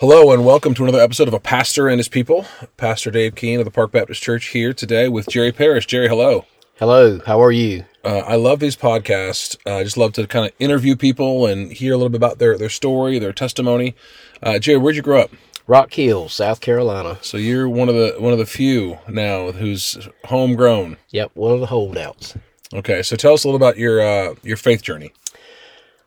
Hello and welcome to another episode of A Pastor and His People. Pastor Dave Keene of the Park Baptist Church here today with Jerry Parrish. Jerry, hello. Hello, how are you? Uh, I love these podcasts. Uh, I just love to kind of interview people and hear a little bit about their, their story, their testimony. Uh, Jerry, where'd you grow up? Rock Hill, South Carolina. So you're one of the one of the few now who's homegrown. Yep, one of the holdouts. Okay, so tell us a little about your uh, your faith journey.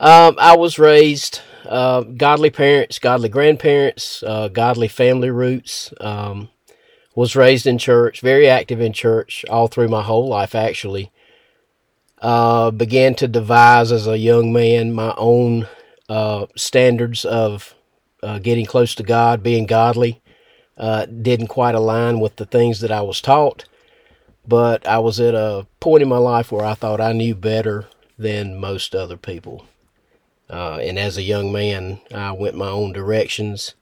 Um, I was raised uh, godly parents, godly grandparents, uh, godly family roots. Um, was raised in church, very active in church all through my whole life, actually. Uh, began to devise as a young man my own uh, standards of uh, getting close to God, being godly. Uh, didn't quite align with the things that I was taught, but I was at a point in my life where I thought I knew better than most other people. Uh, and as a young man, I went my own directions.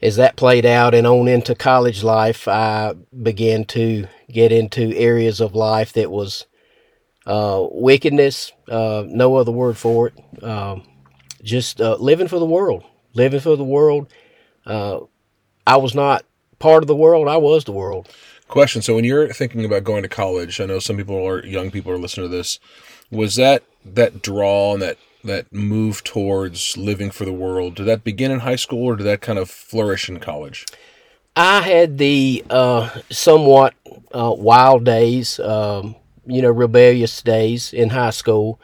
As that played out and on into college life, I began to get into areas of life that was uh, wickedness, uh, no other word for it, um, just uh, living for the world, living for the world. Uh, I was not part of the world, I was the world. Question: So when you're thinking about going to college, I know some people are young people are listening to this. Was that that draw and that that move towards living for the world, did that begin in high school or did that kind of flourish in college? I had the uh, somewhat uh, wild days, um, you know, rebellious days in high school.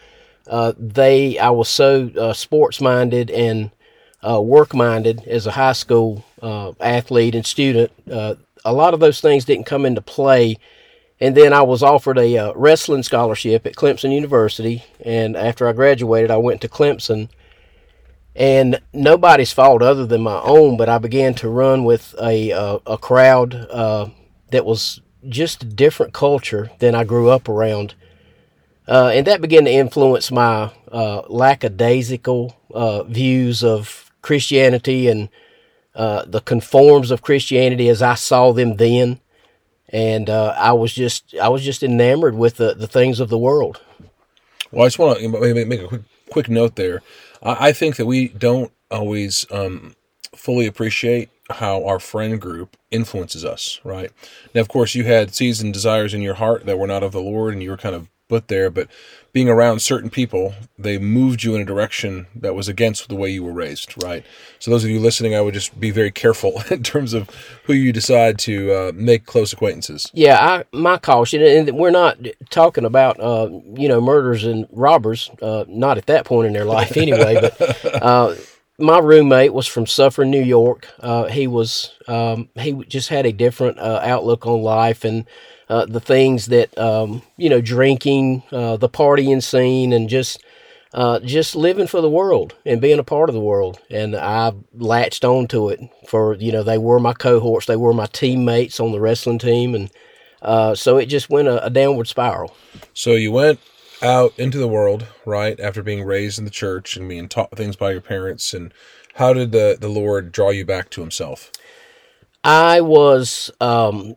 Uh, they, I was so uh, sports minded and uh, work minded as a high school uh, athlete and student. a lot of those things didn't come into play and then I was offered a uh, wrestling scholarship at Clemson University. And after I graduated, I went to Clemson. And nobody's fault other than my own, but I began to run with a uh, a crowd uh, that was just a different culture than I grew up around, uh, and that began to influence my uh, lackadaisical uh, views of Christianity and the conforms of Christianity as I saw them then and uh, I was just I was just enamored with the, the things of the world. Well, I just want to make a quick quick note there. I, I think that we don't always um, fully appreciate how our friend group influences us. Right now, of course, you had seeds and desires in your heart that were not of the Lord, and you were kind of put there, but being around certain people, they moved you in a direction that was against the way you were raised, right? So, those of you listening, I would just be very careful in terms of who you decide to uh, make close acquaintances. Yeah, I, my caution, and we're not talking about, uh, you know, murders and robbers, uh, not at that point in their life anyway, but. My roommate was from Suffern, New York. Uh, he was um, he just had a different uh, outlook on life, and uh, the things that um, you know, drinking, uh, the partying scene, and just uh, just living for the world and being a part of the world. And I latched onto it for you know they were my cohorts, they were my teammates on the wrestling team, and uh, so it just went a, a downward spiral. So you went out into the world, right, after being raised in the church and being taught things by your parents, and how did the the Lord draw you back to Himself? I was um,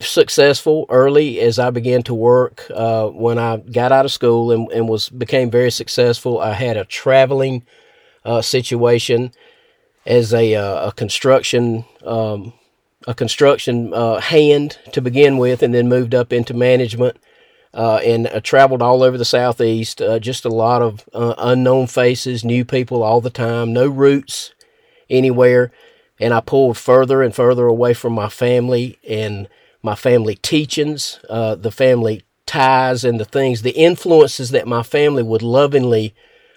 successful early as I began to work. Uh, when I got out of school and, and was became very successful, I had a traveling uh, situation as a, uh, a construction um, a construction uh, hand to begin with, and then moved up into management. Uh, and uh, traveled all over the southeast. just a lot of unknown faces, new people all the time, no roots anywhere. And I pulled further and further away from my family and my family teachings, uh, the family ties, and the things, the influences that my family would lovingly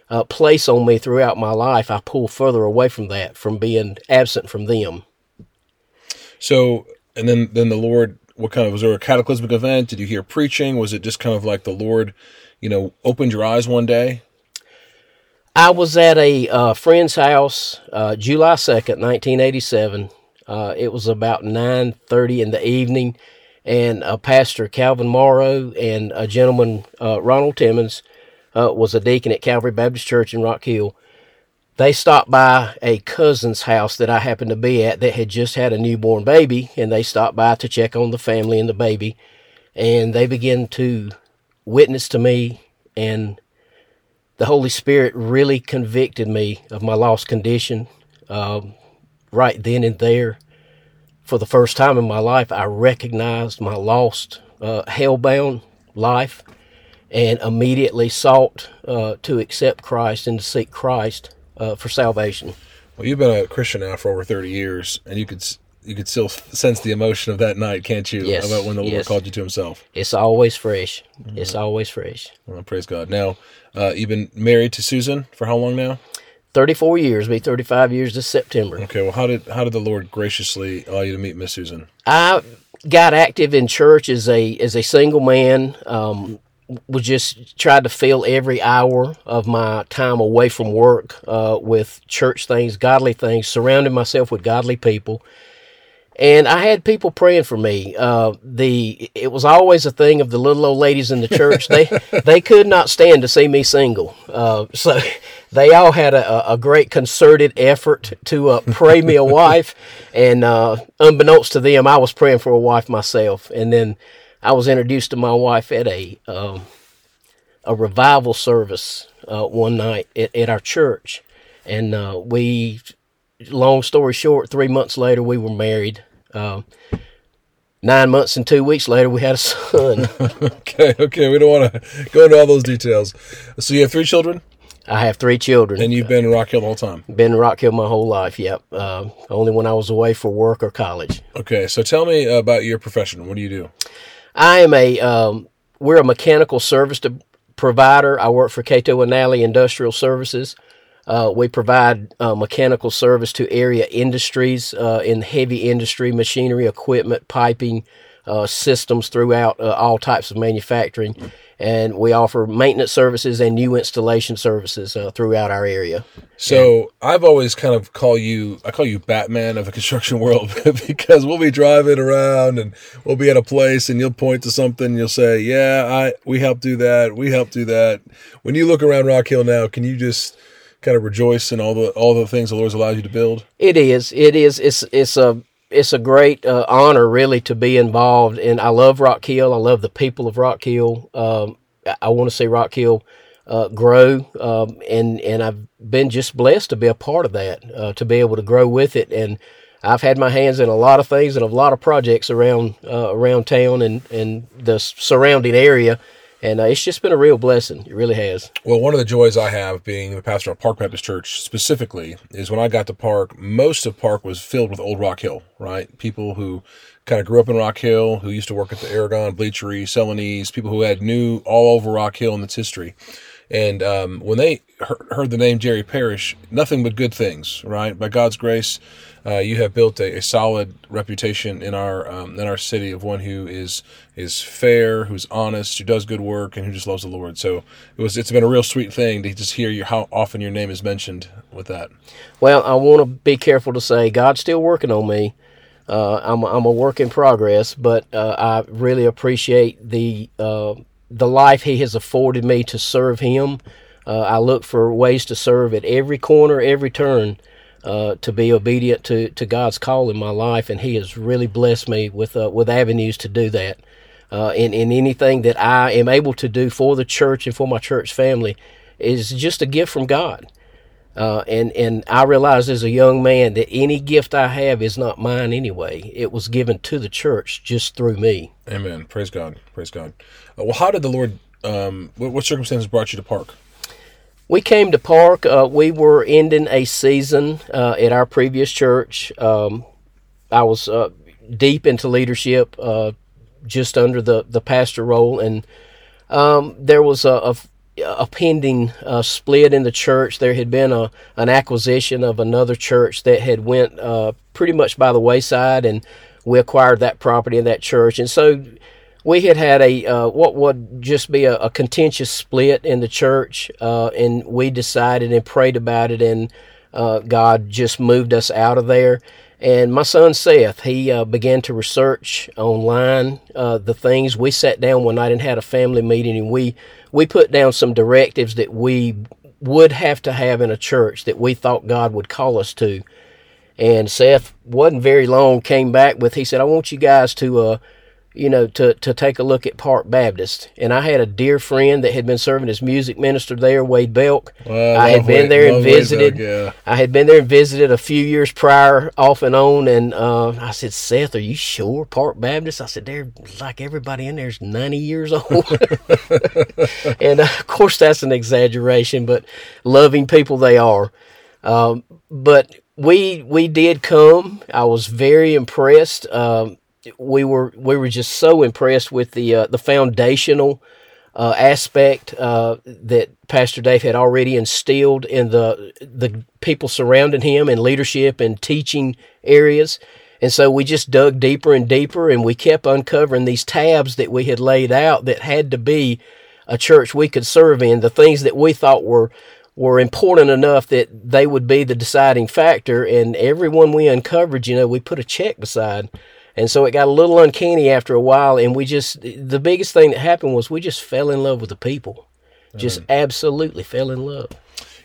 uh, place on me throughout my life, I pulled further away from that, from being absent from them. So, and then then the Lord, what kind of was there a cataclysmic event? Did you hear preaching? Was it just kind of like the Lord, you know, opened your eyes one day? I was at a uh, friend's house, uh, July second, nineteen eighty seven uh, it was about 9.30 in the evening, and uh, Pastor Calvin Morrow and a gentleman, uh, Ronald Timmons, uh, was a deacon at Calvary Baptist Church in Rock Hill. They stopped by a cousin's house that I happened to be at that had just had a newborn baby, and they stopped by to check on the family and the baby. And they began to witness to me, and the Holy Spirit really convicted me of my lost condition, um, right then and there, for the first time in my life, I recognized my lost, uh, hell-bound life, and immediately sought uh, to accept Christ and to seek Christ uh, for salvation. Well, you've been a Christian now for over thirty years, and you could you could still sense the emotion of that night, can't you? Yes, About when the Lord yes. called you to Himself. It's always fresh. It's always fresh. Well, praise God. Now, uh, you've been married to Susan for how long now? 34 years, be 35 years this September. Okay. Well, how did how did the Lord graciously allow you to meet Miss Susan? I got active in church as a as a single man. Um, was just tried to fill every hour of my time away from work uh, with church things, godly things, surrounding myself with godly people. And I had people praying for me. Uh, the it was always a thing of the little old ladies in the church. They they could not stand to see me single. Uh, so they all had a, a great concerted effort to uh, pray me a wife. And uh, unbeknownst to them, I was praying for a wife myself. And then I was introduced to my wife at a um, a revival service uh, one night at, at our church, and uh, we. Long story short, three months later we were married. Uh, nine months and two weeks later we had a son. Okay. Okay. We don't want to go into all those details. So you have three children, I have three children. and you've been in Rock Hill the whole time. Been in Rock Hill my whole life. Yep. Uh, only when I was away for work or college. Okay. So tell me about your profession. What do you do? I am a um, we're a mechanical service to, provider. I work for Cato and Industrial Services. Uh, we provide uh, mechanical service to area industries uh, in heavy industry, machinery, equipment, piping uh, systems throughout uh, all types of manufacturing, and we offer maintenance services and new installation services uh, throughout our area. So I've always kind of call you I call you Batman of the construction world because we'll be driving around and we'll be at a place and you'll point to something and you'll say, "Yeah, I we helped do that. We helped do that." When you look around Rock Hill now, can you just kind of rejoice in all the all the things the Lord's allowed you to build? It is. It is. It's it's a it's a great uh, honor really to be involved. And I love Rock Hill. I love the people of Rock Hill. Um, I, want to see Rock Hill uh, grow, um, and and I've been just blessed to be a part of that, uh, to be able to grow with it. And I've had my hands in a lot of things and a lot of projects around uh, around town and and the surrounding area. And uh, it's just been a real blessing. It really has. Well, one of the joys I have being the pastor of Park Baptist Church specifically is when I got to Park, most of Park was filled with old Rock Hill, right? People who kind of grew up in Rock Hill, who used to work at the Aragon Bleachery, Celanese, people who had knew all over Rock Hill and its history. And um, when they he- heard the name Jerry Parrish, nothing but good things, right? By God's grace, uh, you have built a, a solid reputation in our um, in our city of one who is is fair, who's honest, who does good work, and who just loves the Lord. So it was it's been a real sweet thing to just hear your, how often your name is mentioned with that. Well, I want to be careful to say God's still working on me. Uh, I'm, I'm a work in progress, but uh, I really appreciate the uh, the life He has afforded me to serve Him. Uh, I look for ways to serve at every corner, every turn, uh, to be obedient to, to God's call in my life, and He has really blessed me with uh, with avenues to do that. Uh, in in anything that I am able to do for the church and for my church family is just a gift from God. Uh, and and I realized as a young man that any gift I have is not mine anyway. It was given to the church just through me. Amen. Praise God. Praise God. Uh, well, how did the Lord? Um, what, what circumstances brought you to Park? We came to Park. Uh, we were ending a season uh, at our previous church. Um, I was uh, deep into leadership, uh, just under the the pastor role, and um, there was a, a a pending uh, split in the church. There had been a an acquisition of another church that had went uh, pretty much by the wayside, and we acquired that property in that church. And so we had had a uh, what would just be a, a contentious split in the church, uh, and we decided and prayed about it, and uh, God just moved us out of there. And my son Seth, he uh, began to research online uh, the things. We sat down one night and had a family meeting, and we we put down some directives that we would have to have in a church that we thought God would call us to. And Seth wasn't very long came back with he said, "I want you guys to uh, you know, to, to take a look at Park Baptist. And I had a dear friend that had been serving as music minister there, Wade Belk. Well, I had been Wade- there and visited. Belk, yeah. I had been there and visited a few years prior, off and on. And uh, I said, Seth, are you sure Park Baptist? I said, they're like everybody in there's 90 years old. and uh, of course, that's an exaggeration, but loving people they are. Um, but we we did come. I was very impressed. Um, we were we were just so impressed with the uh, the foundational uh, aspect uh, that Pastor Dave had already instilled in the the people surrounding him in leadership and teaching areas. And so we just dug deeper and deeper, and we kept uncovering these tabs that we had laid out that had to be a church we could serve in. The things that we thought were were important enough that they would be the deciding factor. And everyone we uncovered, you know, we put a check beside. And so it got a little uncanny after a while. And we just, the biggest thing that happened was we just fell in love with the people. Just absolutely fell in love.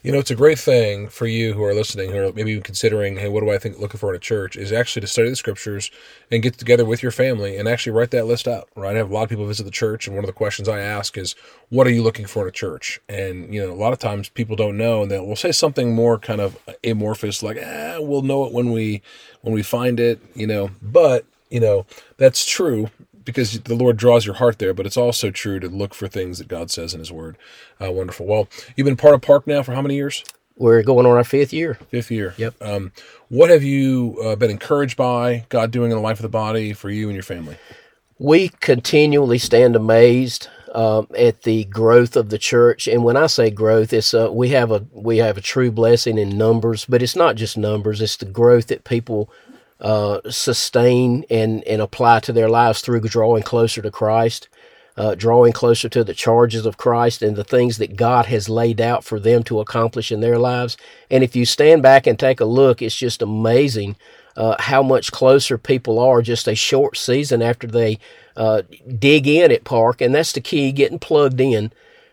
You know, it's a great thing for you who are listening, who are maybe even considering, hey, what do I think looking for in a church? Is actually to study the scriptures and get together with your family and actually write that list out. Right? I have a lot of people visit the church, and one of the questions I ask is, "What are you looking for in a church?" And you know, a lot of times people don't know, and they'll say something more kind of amorphous, like, "Ah, we'll know it when we when we find it." You know, but you know that's true because the Lord draws your heart there, but it's also true to look for things that God says in His Word. Uh, wonderful. Well, you've been part of Park now for how many years? We're going on our fifth year. Fifth year. Yep. Um, what have you uh, been encouraged by God doing in the life of the body for you and your family? we continually stand amazed um, at the growth of the church. And when I say growth, it's uh, we have a we have a true blessing in numbers, but it's not just numbers; it's the growth that people uh, sustain and and apply to their lives through drawing closer to Christ. Uh, drawing closer to the charges of Christ and the things that God has laid out for them to accomplish in their lives. And if you stand back and take a look, it's just amazing uh, how much closer people are just a short season after they uh, dig in at Park, and that's the key, getting plugged in.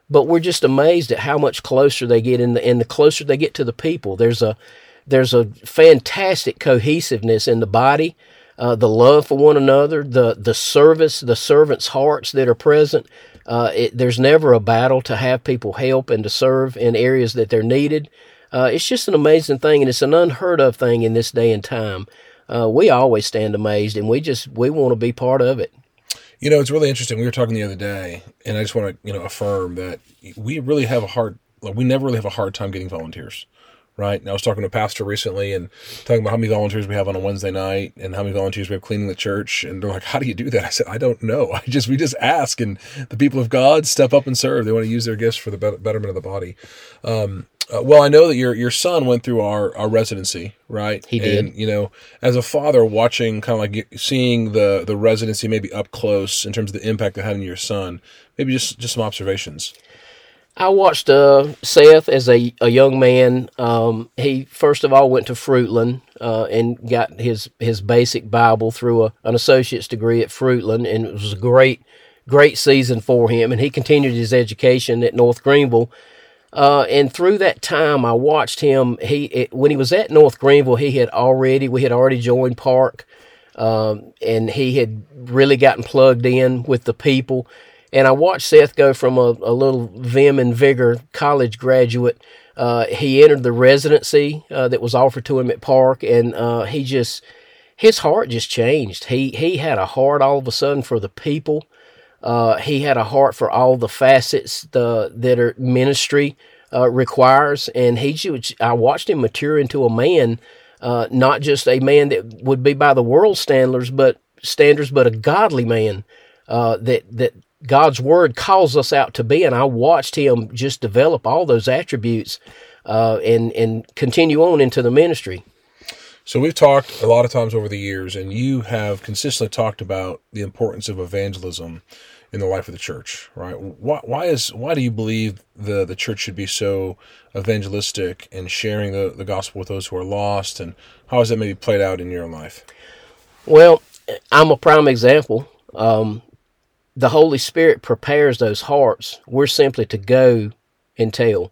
But we're just amazed at how much closer they get, in the, and the closer they get to the people. There's a there's a fantastic cohesiveness in the body, uh, the love for one another, the the service, the servants' hearts that are present. Uh, it, there's never a battle to have people help and to serve in areas that they're needed. Uh, it's just an amazing thing, and it's an unheard of thing in this day and time. Uh, we always stand amazed, and we just we want to be part of it. You know, it's really interesting. We were talking the other day, and I just want to, you know, affirm that we really have a hard, like, we never really have a hard time getting volunteers, right? And I was talking to a pastor recently and talking about how many volunteers we have on a Wednesday night and how many volunteers we have cleaning the church. And they're like, how do you do that? I said, I don't know. I just, we just ask, and the people of God step up and serve. They want to use their gifts for the betterment of the body. Um, uh, well, I know that your your son went through our, our residency, right? He did. And, you know, as a father, watching kind of like seeing the the residency maybe up close in terms of the impact it had on your son, maybe just just some observations. I watched uh, Seth as a, a young man. Um, he first of all went to Fruitland uh, and got his his basic Bible through a, an associate's degree at Fruitland, and it was a great great season for him. And he continued his education at North Greenville. Uh, and through that time, I watched him. He it, when he was at North Greenville, he had already we had already joined Park, um, and he had really gotten plugged in with the people. And I watched Seth go from a, a little vim and vigor college graduate. Uh, he entered the residency uh, that was offered to him at Park, and uh, he just his heart just changed. He he had a heart all of a sudden for the people. Uh, he had a heart for all the facets the, that are ministry uh, requires, and he just, I watched him mature into a man, uh, not just a man that would be by the world standards, but standards, but a godly man uh, that that God's word calls us out to be. And I watched him just develop all those attributes uh, and and continue on into the ministry. So we've talked a lot of times over the years, and you have consistently talked about the importance of evangelism in the life of the church, right? Why, why is why do you believe the the church should be so evangelistic and sharing the, the gospel with those who are lost, and how has that maybe played out in your own life? Well, I'm a prime example. Um, the Holy Spirit prepares those hearts. We're simply to go and tell.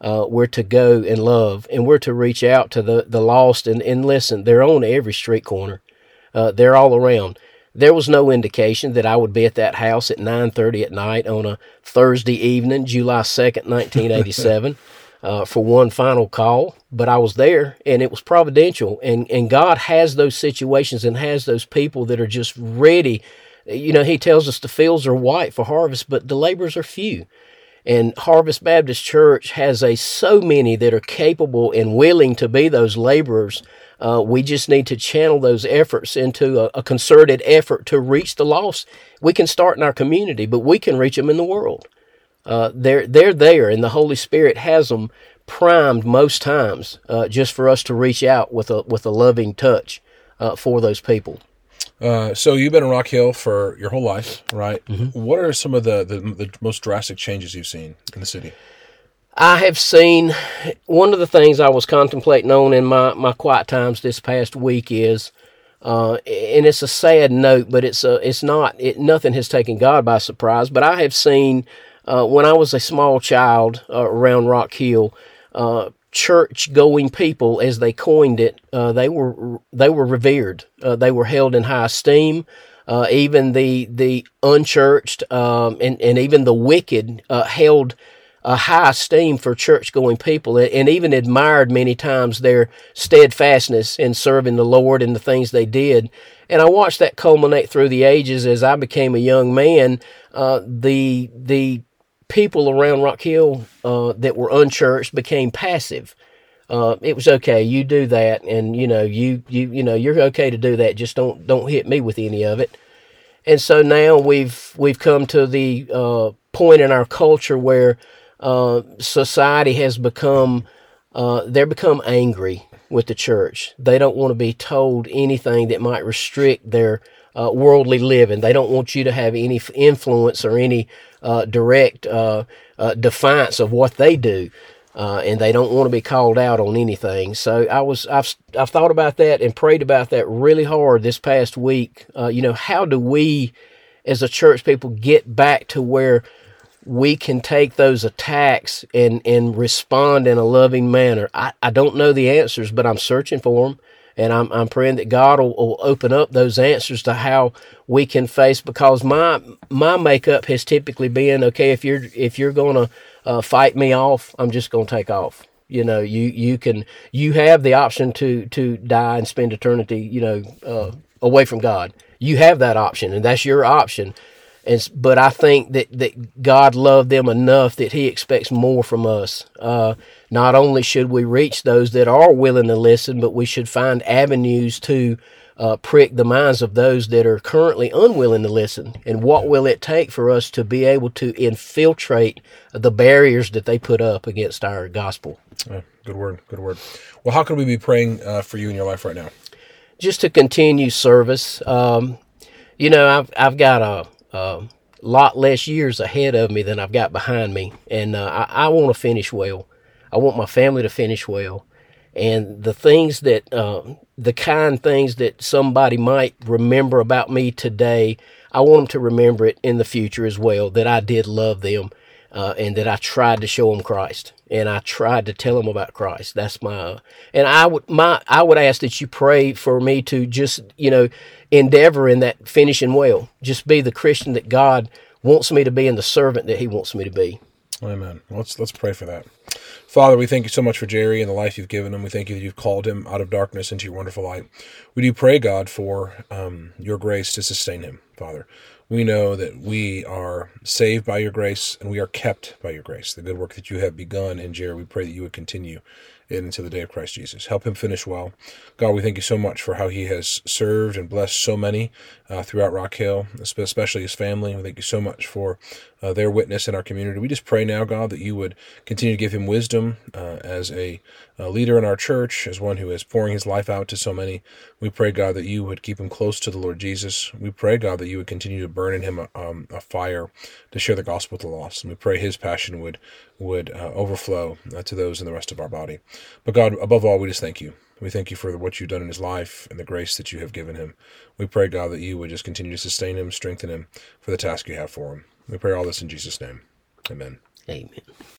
Uh, we're to go and love, and we're to reach out to the, the lost. And, and listen, they're on every street corner. Uh, they're all around. There was no indication that I would be at that house at 9:30 at night on a Thursday evening, July 2nd, 1987. uh, for one final call, but I was there and it was providential. And, and God has those situations and has those people that are just ready. You know, He tells us the fields are white for harvest, but the laborers are few. And Harvest Baptist Church has a so many that are capable and willing to be those laborers. Uh, we just need to channel those efforts into a, a concerted effort to reach the lost. We can start in our community, but we can reach them in the world. Uh, they're they're there, and the Holy Spirit has them primed most times, uh, just for us to reach out with a with a loving touch uh, for those people. Uh, so you've been in Rock Hill for your whole life, right? Mm-hmm. What are some of the, the, the most drastic changes you've seen in the city? I have seen one of the things I was contemplating on in my, my quiet times this past week is, uh, and it's a sad note, but it's a it's not it nothing has taken God by surprise. But I have seen uh, when I was a small child uh, around Rock Hill, uh, church going people, as they coined it, uh, they were they were revered. Uh, they were held in high esteem. Uh, even the the unchurched um, and and even the wicked held a high esteem for church going people and, and even admired many times their steadfastness in serving the Lord and the things they did. And I watched that culminate through the ages as I became a young man. Uh, the the people around Rock Hill uh, that were unchurched became passive. Uh, it was okay. You do that, and you know you you you know you're okay to do that. Just don't don't hit me with any of it. And so now we've we've come to the uh, point in our culture where uh, society has become uh, they're become angry with the church. They don't want to be told anything that might restrict their uh, worldly living. They don't want you to have any influence or any uh, direct uh, uh, defiance of what they do. Uh, and they don't want to be called out on anything. So I was I've I've thought about that and prayed about that really hard this past week. Uh, you know, how do we as a church people get back to where we can take those attacks and and respond in a loving manner? I, I don't know the answers, but I'm searching for them and I'm I'm praying that God will, will, open up those answers to how we can face because my my makeup has typically been okay if you're if you're to uh, fight me off I'm just to take off. You know you you can you have the option to to die and spend eternity you know uh, away from God. You have that option and that's your option. And but I think that that God loved them enough that He expects more from us. Uh, not only should we reach those that are willing to listen, but we should find avenues to uh, prick the minds of those that are currently unwilling to listen. And what will it take for us to be able to infiltrate the barriers that they put up against our gospel? good word. Good word. Well, how can we be praying uh, for you in your life right now? Just to continue service. Um, you know, I've I've got a a lot less years ahead of me than I've got behind me, and uh, I, I want to finish well. I want my family to finish well, and the things that uh, the kind things that somebody might remember about me today, I want them to remember it in the future as well. That I did love them, uh, and that I tried to show them Christ, and I tried to tell them about Christ. That's my, and I would my I would ask that you pray for me to just you know endeavor in that finishing well. Just be the Christian that God wants me to be and the servant that He wants me to be. Amen. Let's let's pray for that. Father, we thank you so much for Jerry and the life you've given him. We thank you that you've called him out of darkness into your wonderful light. We do pray, God, for um, your grace to sustain him, Father. We know that we are saved by your grace and we are kept by your grace. The good work that you have begun in Jerry, we pray that you would continue into the day of Christ Jesus. Help him finish well. God, we thank you so much for how he has served and blessed so many uh, throughout Rock Hill, especially his family. We thank you so much for uh, their witness in our community. We just pray now, God, that you would continue to give him wisdom uh, as a, a, leader in our church, as one who is pouring his life out to so many. We pray, God, that you would keep him close to the Lord Jesus. We pray, God, that you would continue to burn in him a, um, a fire to share the gospel with the lost. And we pray his passion would would uh, overflow uh, to those in the rest of our body. But God, above all, we just thank you. We thank you for what you've done in his life and the grace that you have given him. We pray, God, that you would just continue to sustain him, strengthen him for the task you have for him. We pray all this in Jesus' name. Amen. Amen.